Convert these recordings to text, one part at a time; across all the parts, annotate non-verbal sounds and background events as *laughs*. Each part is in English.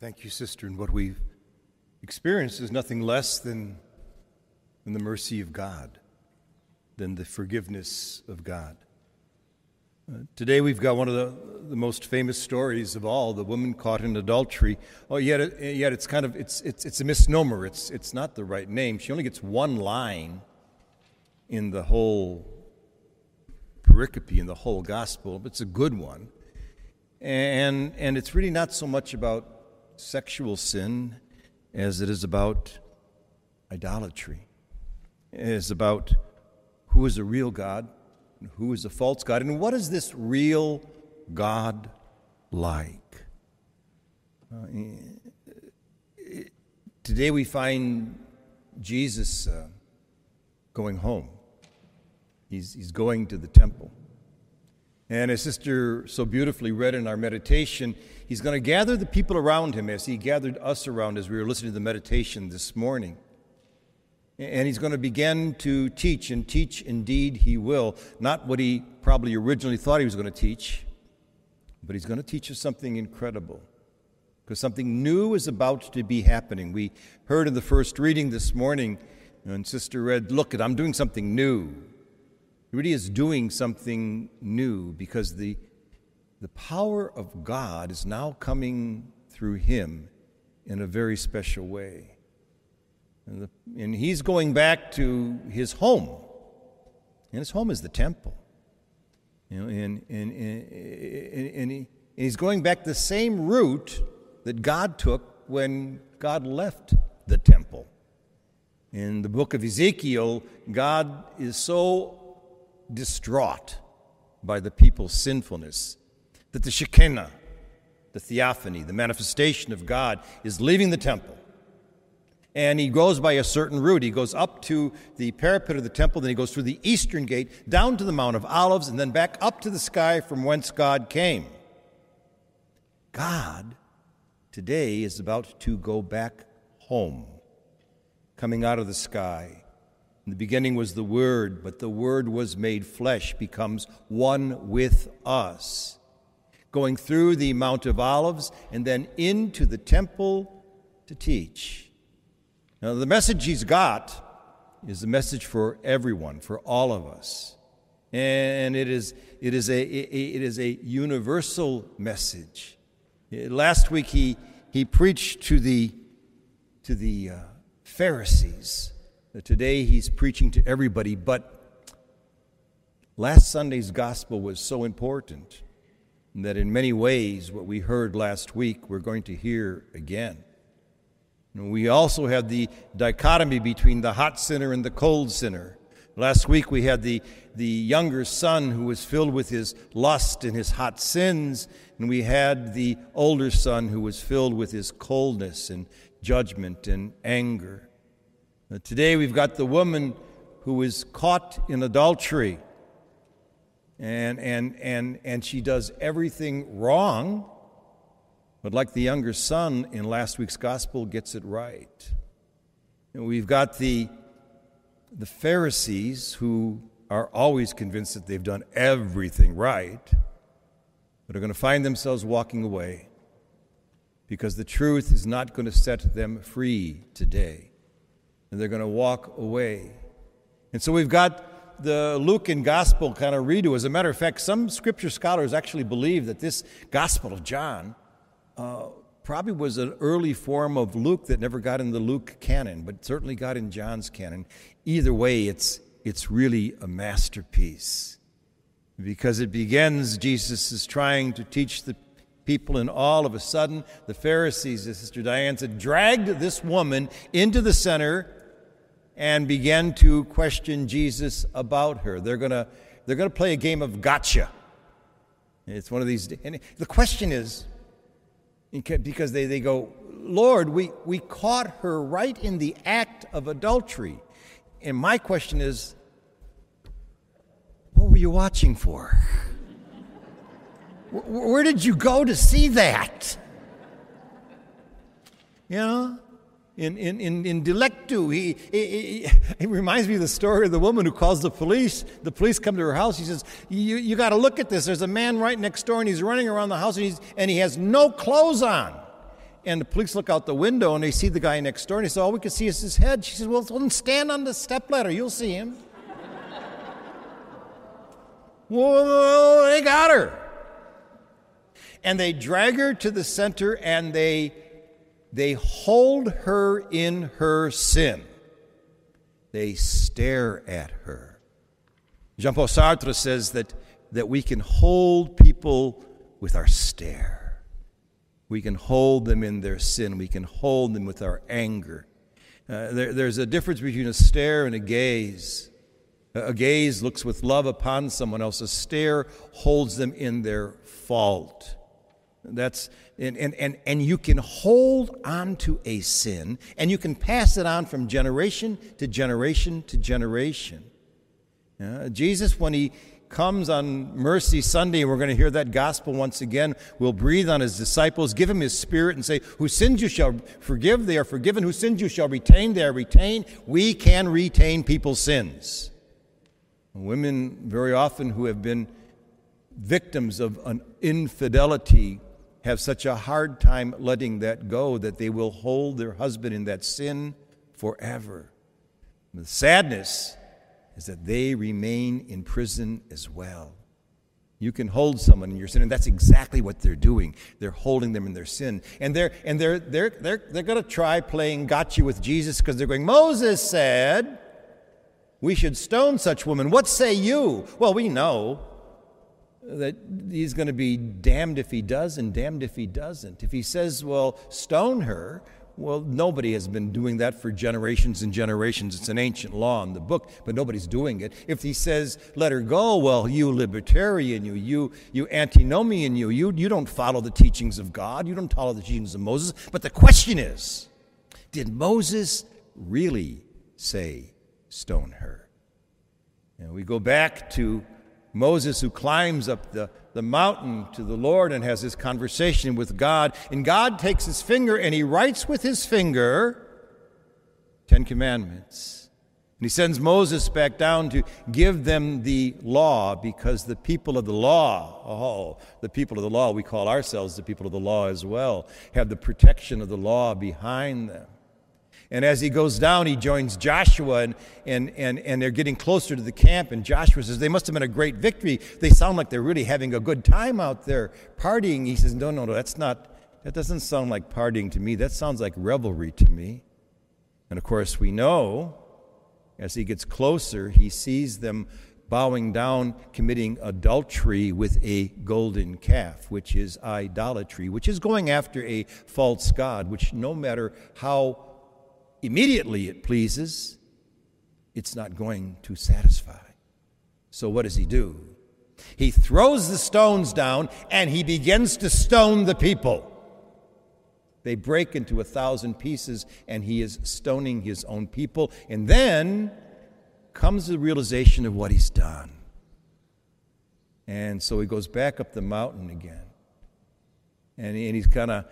Thank you, sister. And what we've experienced is nothing less than, than the mercy of God, than the forgiveness of God. Uh, today we've got one of the, the most famous stories of all, the woman caught in adultery. Oh, yet, it, yet it's kind of, it's, it's, it's a misnomer. It's, it's not the right name. She only gets one line in the whole pericope, in the whole gospel, but it's a good one. And, and it's really not so much about sexual sin as it is about idolatry. It is about who is a real God and who is a false God, and what is this real God like? Uh, today we find Jesus uh, going home. He's, he's going to the temple. And as Sister so beautifully read in our meditation, he's going to gather the people around him as he gathered us around as we were listening to the meditation this morning. And he's going to begin to teach, and teach indeed he will. Not what he probably originally thought he was going to teach, but he's going to teach us something incredible. Because something new is about to be happening. We heard in the first reading this morning, and Sister read, Look, I'm doing something new. He really is doing something new because the, the power of God is now coming through him in a very special way. And, the, and he's going back to his home. And his home is the temple. You know, and, and, and, and, he, and he's going back the same route that God took when God left the temple. In the book of Ezekiel, God is so distraught by the people's sinfulness, that the Shekinah, the theophany, the manifestation of God, is leaving the temple. And he goes by a certain route. He goes up to the parapet of the temple, then he goes through the eastern gate, down to the Mount of Olives, and then back up to the sky from whence God came. God today is about to go back home, coming out of the sky in the beginning was the Word, but the Word was made flesh, becomes one with us. Going through the Mount of Olives and then into the temple to teach. Now, the message he's got is the message for everyone, for all of us. And it is, it is, a, it is a universal message. Last week he, he preached to the, to the uh, Pharisees Today he's preaching to everybody, but last Sunday's gospel was so important that in many ways what we heard last week we're going to hear again. And we also had the dichotomy between the hot sinner and the cold sinner. Last week we had the, the younger son who was filled with his lust and his hot sins, and we had the older son who was filled with his coldness and judgment and anger. Now, today we've got the woman who is caught in adultery and, and, and, and she does everything wrong, but like the younger son in last week's gospel, gets it right. And we've got the, the Pharisees who are always convinced that they've done everything right, but are going to find themselves walking away because the truth is not going to set them free today and they're going to walk away. And so we've got the Lucan gospel kind of redo. As a matter of fact, some scripture scholars actually believe that this gospel of John uh, probably was an early form of Luke that never got in the Luke canon, but certainly got in John's canon. Either way, it's, it's really a masterpiece because it begins, Jesus is trying to teach the people, and all of a sudden, the Pharisees, as Sister Diane said, dragged this woman into the center and began to question Jesus about her. They're going to they're going to play a game of gotcha. It's one of these. And the question is because they, they go, Lord, we, we caught her right in the act of adultery. And my question is, what were you watching for? Where did you go to see that? You know? In, in, in, in delicto. He, he, he, reminds me of the story of the woman who calls the police. The police come to her house. She says, You, you got to look at this. There's a man right next door, and he's running around the house, and, he's, and he has no clothes on. and the police look out the window and they see the guy next door and they say, All we can see is his head. She says, Well, then stand on the stepladder. You'll see him. *laughs* well, they got her. And they drag her to the center and they, they hold her in her sin. They stare at her. Jean Paul Sartre says that, that we can hold people with our stare. We can hold them in their sin. We can hold them with our anger. Uh, there, there's a difference between a stare and a gaze. A gaze looks with love upon someone else, a stare holds them in their fault. That's and, and, and, and you can hold on to a sin and you can pass it on from generation to generation to generation. Uh, Jesus, when he comes on Mercy Sunday, we're going to hear that gospel once again, will breathe on his disciples, give him his spirit, and say, Whose sins you shall forgive, they are forgiven. Whose sins you shall retain, they are retained. We can retain people's sins. Women, very often, who have been victims of an infidelity have such a hard time letting that go that they will hold their husband in that sin forever. The sadness is that they remain in prison as well. You can hold someone in your sin, and that's exactly what they're doing. They're holding them in their sin. And they're, and they're, they're, they're, they're going to try playing gotcha with Jesus because they're going, Moses said, we should stone such women. What say you? Well, we know that he's going to be damned if he does and damned if he doesn't. If he says, well, stone her, well, nobody has been doing that for generations and generations. It's an ancient law in the book, but nobody's doing it. If he says, let her go, well, you libertarian, you, you, you antinomian, you, you, you don't follow the teachings of God, you don't follow the teachings of Moses. But the question is, did Moses really say, stone her? And we go back to Moses, who climbs up the, the mountain to the Lord and has this conversation with God. And God takes his finger and he writes with his finger Ten Commandments. And he sends Moses back down to give them the law because the people of the law, oh, the people of the law, we call ourselves the people of the law as well, have the protection of the law behind them. And as he goes down, he joins Joshua, and, and, and, and they're getting closer to the camp. And Joshua says, They must have been a great victory. They sound like they're really having a good time out there partying. He says, No, no, no, that's not, that doesn't sound like partying to me. That sounds like revelry to me. And of course, we know as he gets closer, he sees them bowing down, committing adultery with a golden calf, which is idolatry, which is going after a false God, which no matter how immediately it pleases, it's not going to satisfy. So, what does he do? He throws the stones down and he begins to stone the people. They break into a thousand pieces and he is stoning his own people. And then comes the realization of what he's done. And so he goes back up the mountain again. And, he's kind of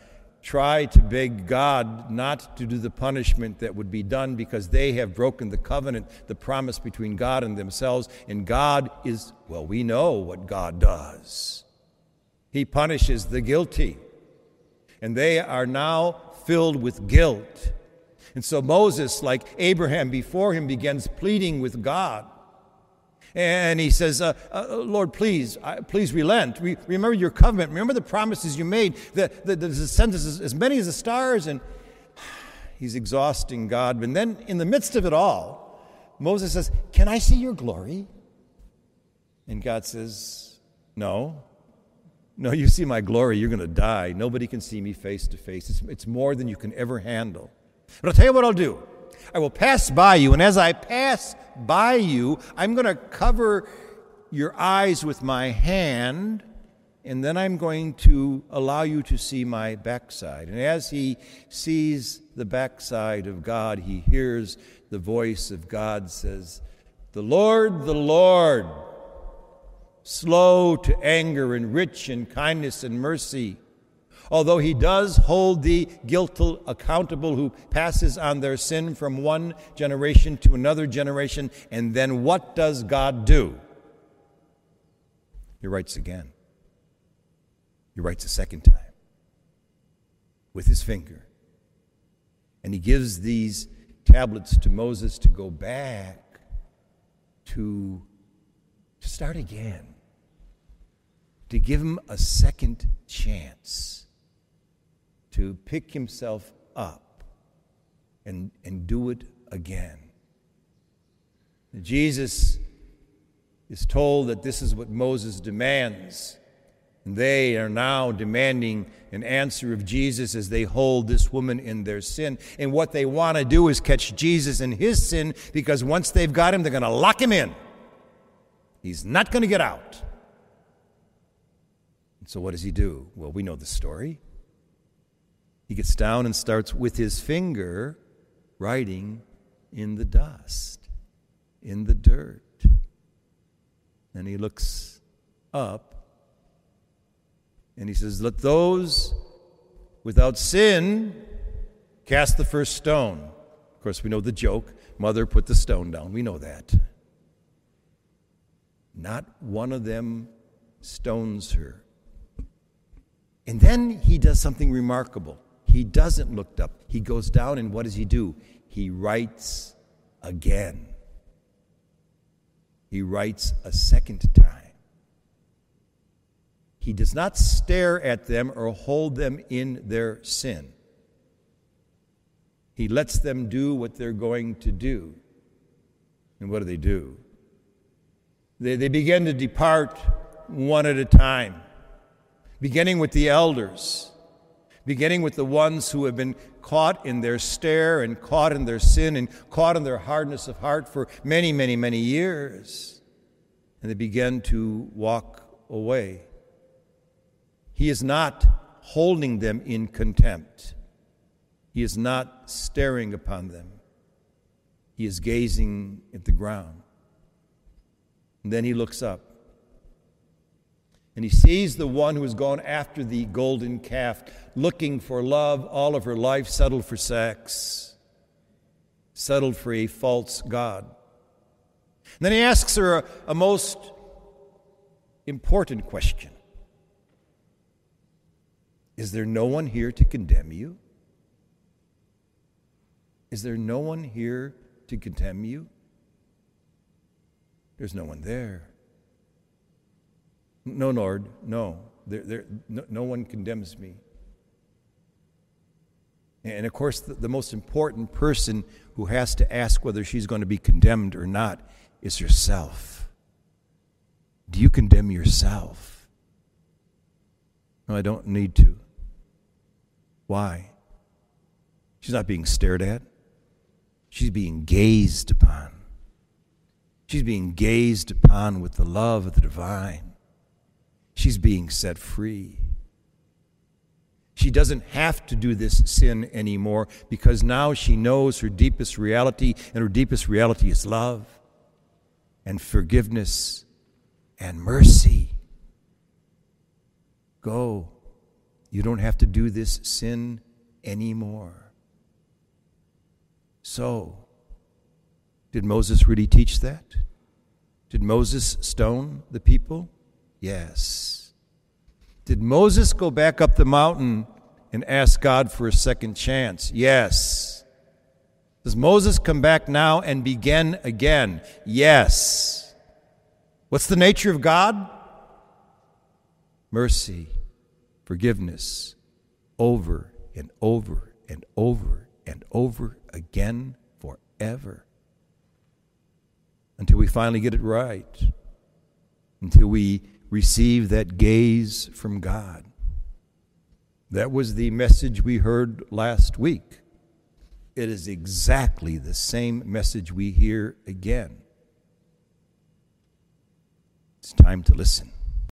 try to beg God not to do the punishment that would be done because they have broken the covenant, the promise between God and themselves. And God is, well, we know what God does. He punishes the guilty. And they are now filled with guilt. And so Moses, like Abraham before him, begins pleading with God. And he says, uh, uh, Lord, please, uh, please relent. Re- remember your covenant. Remember the promises you made, the, the, the descendants as many as the stars. And *sighs* he's exhausting God. And then in the midst of it all, Moses says, Can I see your glory? And God says, No. No, you see my glory, you're going to die. Nobody can see me face to face. It's, it's more than you can ever handle. But I'll tell you what I'll do. I will pass by you, and as I pass by you, I'm going to cover your eyes with my hand, and then I'm going to allow you to see my backside. And as he sees the backside of God, he hears the voice of God says, The Lord, the Lord, slow to anger and rich in kindness and mercy although he does hold the guilty accountable who passes on their sin from one generation to another generation. And then what does God do? He writes again. He writes a second time with his finger. And he gives these tablets to Moses to go back to, to start again, to give him a second chance to pick himself up and, and do it again. Jesus is told that this is what Moses demands. And they are now demanding an answer of Jesus as they hold this woman in their sin. And what they want to do is catch Jesus in his sin because once they've got him, they're going to lock him in. He's not going to get out. And so, what does he do? Well, we know the story. He gets down and starts with his finger writing in the dust, in the dirt. And he looks up and he says, Let those without sin cast the first stone. Of course, we know the joke. Mother put the stone down. We know that. Not one of them stones her. And then he does something remarkable. He doesn't look up. He goes down, and what does he do? He writes again. He writes a second time. He does not stare at them or hold them in their sin. He lets them do what they're going to do. And what do they do? They, they begin to depart one at a time, beginning with the elders beginning with the ones who have been caught in their stare and caught in their sin and caught in their hardness of heart for many, many, many years. And they begin to walk away. He is not holding them in contempt, He is not staring upon them. He is gazing at the ground. And then He looks up and he sees the one who has gone after the golden calf, looking for love all of her life, settled for sex, settled for a false God. And then he asks her a, a most important question Is there no one here to condemn you? Is there no one here to condemn you? There's no one there. No, Lord, no. There, there, no, no one condemns me. And of course, the, the, most important person who has to ask whether she's going to be condemned or not is herself. Do you condemn yourself? No, I don't need to. Why? She's not being stared at, she's being gazed upon. She's being gazed upon with the love of the divine. She's being set free. She doesn't have to do this sin anymore because now she knows her deepest reality, and her deepest reality is love and forgiveness and mercy. Go. You don't have to do this sin anymore. So, did Moses really teach that? Did Moses stone the people? Yes. Did Moses go back up the mountain and ask God for a second chance? Yes. Does Moses come back now and begin again? Yes. What's the nature of God? Mercy, forgiveness, over and over and over and over again forever. Until we finally get it right. Until we receive that gaze from God. That was the message we heard last week. It is exactly the same message we hear again. It's time to listen.